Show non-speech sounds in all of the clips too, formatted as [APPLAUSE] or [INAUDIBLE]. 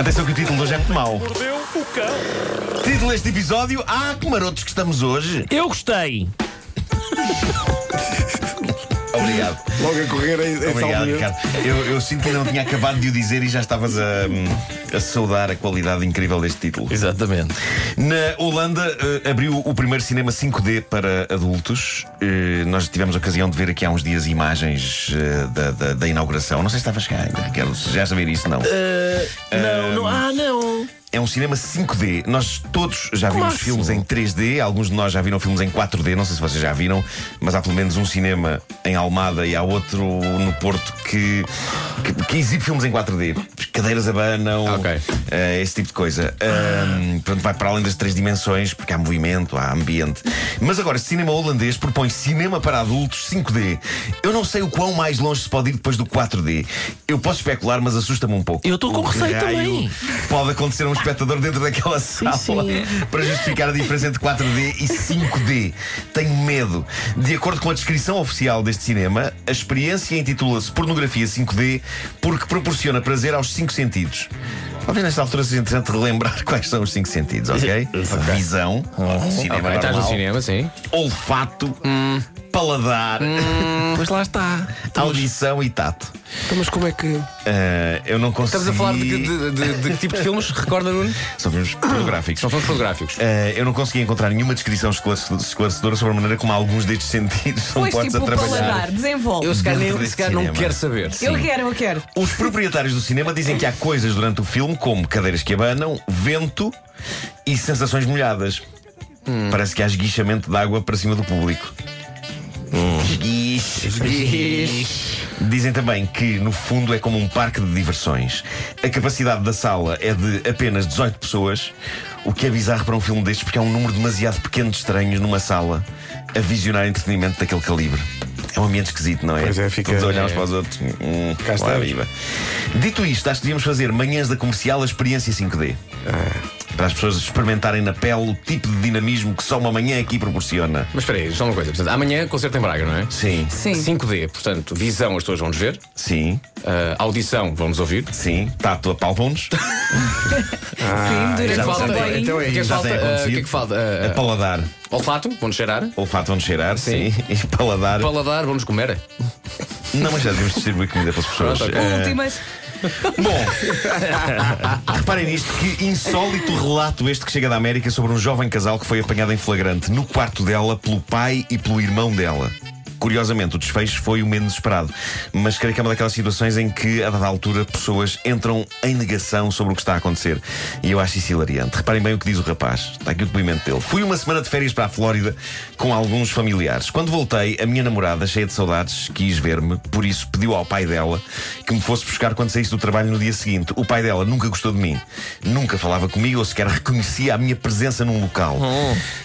Atenção que o título hoje é muito mau. Mordeu o cão. Título deste episódio: Ah, que marotos que estamos hoje. Eu gostei. [LAUGHS] Obrigado. Logo a correr em, em Obrigado. Ricardo. Eu, eu sinto que ainda não tinha acabado de o dizer e já estavas a, a saudar a qualidade incrível deste título. Exatamente. Na Holanda eh, abriu o primeiro cinema 5D para adultos. Eh, nós tivemos a ocasião de ver aqui há uns dias imagens eh, da, da, da inauguração. Não sei se estava a chegar ainda, Ricardo. Já a ver isso, não. Não, não. Ah, não. É um cinema 5D. Nós todos já Como vimos assim? filmes em 3D, alguns de nós já viram filmes em 4D, não sei se vocês já viram, mas há pelo menos um cinema em Almada e há outro no Porto que, que, que exibe filmes em 4D. Cadeiras abanam, Ok. eh, esse tipo de coisa. Portanto, vai para além das três dimensões, porque há movimento, há ambiente. Mas agora, cinema holandês propõe cinema para adultos 5D. Eu não sei o quão mais longe se pode ir depois do 4D. Eu posso especular, mas assusta-me um pouco. Eu estou com receio também. Pode acontecer a um espectador dentro daquela sala para justificar a diferença entre 4D e 5D. Tenho medo. De acordo com a descrição oficial deste cinema, a experiência intitula-se Pornografia 5D porque proporciona prazer aos cinco sentidos. Talvez nesta altura seja interessante relembrar [LAUGHS] quais são os cinco sentidos, ok? [LAUGHS] Visão, cinema Ok, estás no normal, cinema, sim. olfato, paladar, Pois lá está. [LAUGHS] audição e tato. Então, mas como é que. Ah, eu não consegui... Estamos a falar de, que- de- de- de que tipo de filmes? [LAUGHS] Recorda, Nuno? São filmes pornográficos. São filmes fotográficos. Eh, eu não consegui encontrar nenhuma descrição esclarece- esclarecedora sobre a maneira como alguns destes sentidos são Pois postos tipo a o trabalhar. paladar, desenvolve. Eu se calhar, Dentro se calhar não cinema. quero saber. Eu quero, eu quero. Os proprietários do cinema dizem que há coisas durante o filme, como cadeiras que abanam, vento e sensações molhadas. Parece que há esguichamento de água para cima do público. Esguiche, esguiche. Dizem também que, no fundo, é como um parque de diversões. A capacidade da sala é de apenas 18 pessoas, o que é bizarro para um filme destes, porque é um número demasiado pequeno de estranhos numa sala a visionar entretenimento daquele calibre. É um ambiente esquisito, não é? Pois é, fica- Todos uns é. para os outros. Hum, Cá lá está. viva. Dito isto, acho que devíamos fazer manhãs da comercial a experiência 5D. Para as pessoas experimentarem na pele o tipo de dinamismo que só uma manhã aqui proporciona. Mas espera aí, só uma coisa. Portanto, amanhã, concerto em Braga, não é? Sim, Sim. 5D, portanto, visão as pessoas vão nos ver, sim, ah, audição vão nos ouvir. sim. Tato apalpam-nos. [LAUGHS] Sim, durante. Então é O que é que isso. Já falta? tem Ah, O que é que falta? Ah, A paladar. olfato, vão-nos cheirar. Olfato vão cheirar, sim. [LAUGHS] E paladar. Paladar, vão-nos comer. Não, mas já devemos distribuir comida para as pessoas. Pronto, ok. [LAUGHS] Bom, reparem nisto, que insólito relato este que chega da América sobre um jovem casal que foi apanhado em flagrante no quarto dela pelo pai e pelo irmão dela. Curiosamente, o desfecho foi o menos esperado, mas creio que é uma daquelas situações em que, a dada altura, pessoas entram em negação sobre o que está a acontecer. E eu acho isso hilariante. Reparem bem o que diz o rapaz. Está aqui o depoimento dele. Fui uma semana de férias para a Flórida com alguns familiares. Quando voltei, a minha namorada, cheia de saudades, quis ver-me, por isso pediu ao pai dela que me fosse buscar quando saísse do trabalho no dia seguinte. O pai dela nunca gostou de mim, nunca falava comigo ou sequer reconhecia a minha presença num local.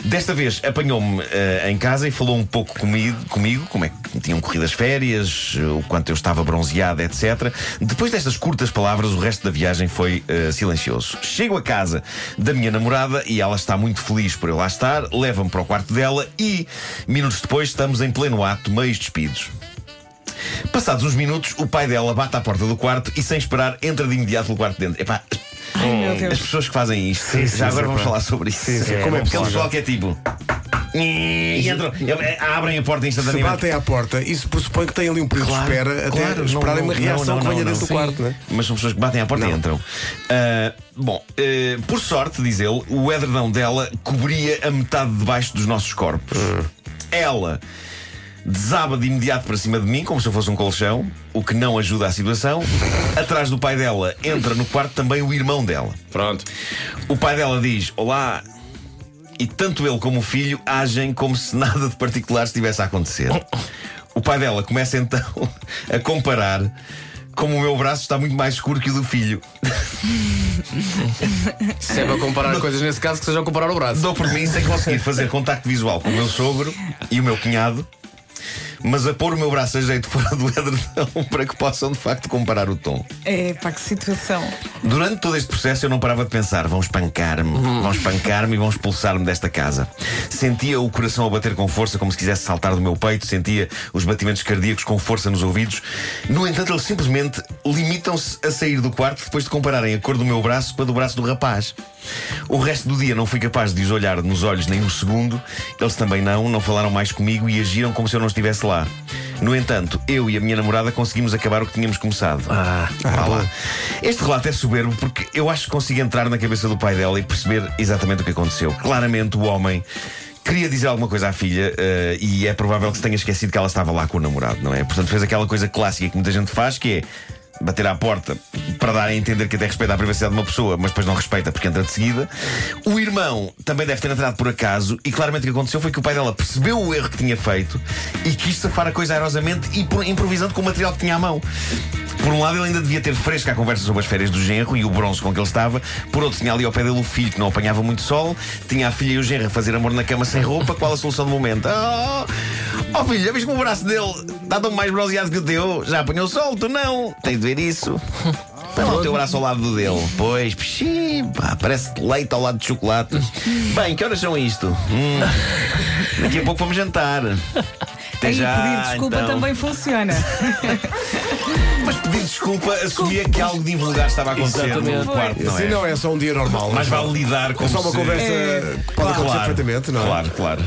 Desta vez apanhou-me eh, em casa e falou um pouco comigo, comigo, como é que tinham corrido as férias, o quanto eu estava bronzeada, etc. Depois destas curtas palavras, o resto da viagem foi eh, silencioso. Chego a casa da minha namorada e ela está muito feliz por eu lá estar, leva-me para o quarto dela e, minutos depois, estamos em pleno ato, meios despidos. Passados uns minutos, o pai dela bate à porta do quarto e, sem esperar, entra de imediato pelo quarto dentro. Epá, Ai, as pessoas que fazem isto, Sim, sim, já agora sim, vamos pá. falar sobre isso. Sim, sim, como é Aquele possível? pessoal que é tipo. E entram, abrem a porta Se instantaneamente. batem à porta, isso pressupõe que tem ali um período de espera até claro, não, esperarem não, uma reação não, que venha não, dentro do Sim. quarto, não é? Mas são pessoas que batem à porta e entram. Ah, bom, eh, por sorte, diz ele, o edredão dela cobria a metade de baixo dos nossos corpos. Ela desaba de imediato para cima de mim, como se eu fosse um colchão, o que não ajuda a situação. Atrás do pai dela entra no quarto também o irmão dela. Pronto. O pai dela diz: Olá. E tanto ele como o filho agem como se nada de particular estivesse a acontecer. O pai dela começa então a comparar como o meu braço está muito mais escuro que o do filho. Se é para comparar coisas nesse caso, que sejam comparar o braço. Dou por mim sem conseguir fazer contacto visual com o meu sogro e o meu cunhado. Mas a pôr o meu braço a jeito fora do edredão [LAUGHS] para que possam de facto comparar o tom. É, pá, que situação. Durante todo este processo eu não parava de pensar: vão espancar-me, vão espancar-me e vão expulsar-me desta casa. Sentia o coração a bater com força, como se quisesse saltar do meu peito, sentia os batimentos cardíacos com força nos ouvidos. No entanto, eles simplesmente limitam-se a sair do quarto depois de compararem a cor do meu braço com a do braço do rapaz. O resto do dia não fui capaz de os olhar nos olhos nem um segundo, eles também não, não falaram mais comigo e agiram como se eu não estivesse lá. No entanto, eu e a minha namorada conseguimos acabar o que tínhamos começado. Ah, Vá lá. Este relato é soberbo porque eu acho que consigo entrar na cabeça do pai dela e perceber exatamente o que aconteceu. Claramente, o homem. Queria dizer alguma coisa à filha eh, e é provável que se tenha esquecido que ela estava lá com o namorado, não é? Portanto, fez aquela coisa clássica que muita gente faz, que é bater à porta para dar a entender que até respeita a privacidade de uma pessoa, mas depois não respeita porque entra de seguida. O irmão também deve ter entrado por acaso e claramente o que aconteceu foi que o pai dela percebeu o erro que tinha feito e quis safar a coisa aerosamente e improvisando com o material que tinha à mão. Por um lado, ele ainda devia ter fresca a conversa sobre as férias do genro e o bronze com que ele estava. Por outro, tinha ali ao pé dele o filho que não apanhava muito sol. Tinha a filha e o genro a fazer amor na cama sem roupa. Qual a solução do momento? Oh, oh filho, já viste como o braço dele está tão mais bronzeado que o teu? Já apanhou sol? Tu não? Tens de ver isso. [LAUGHS] Põe lá o teu braço ao lado do dele. Pois, pxi, pá, parece leite ao lado de chocolate. [LAUGHS] Bem, que horas são isto? Hum, daqui a pouco vamos jantar. Até Aí já, pedir desculpa então. também funciona. [LAUGHS] Mas pedir desculpa assumia que algo de invulgar estava a acontecer Exatamente. no quarto, não Assim é? não é só um dia normal. Mas é vale lidar com É só uma conversa que pode acontecer perfeitamente, não é? Claro, claro.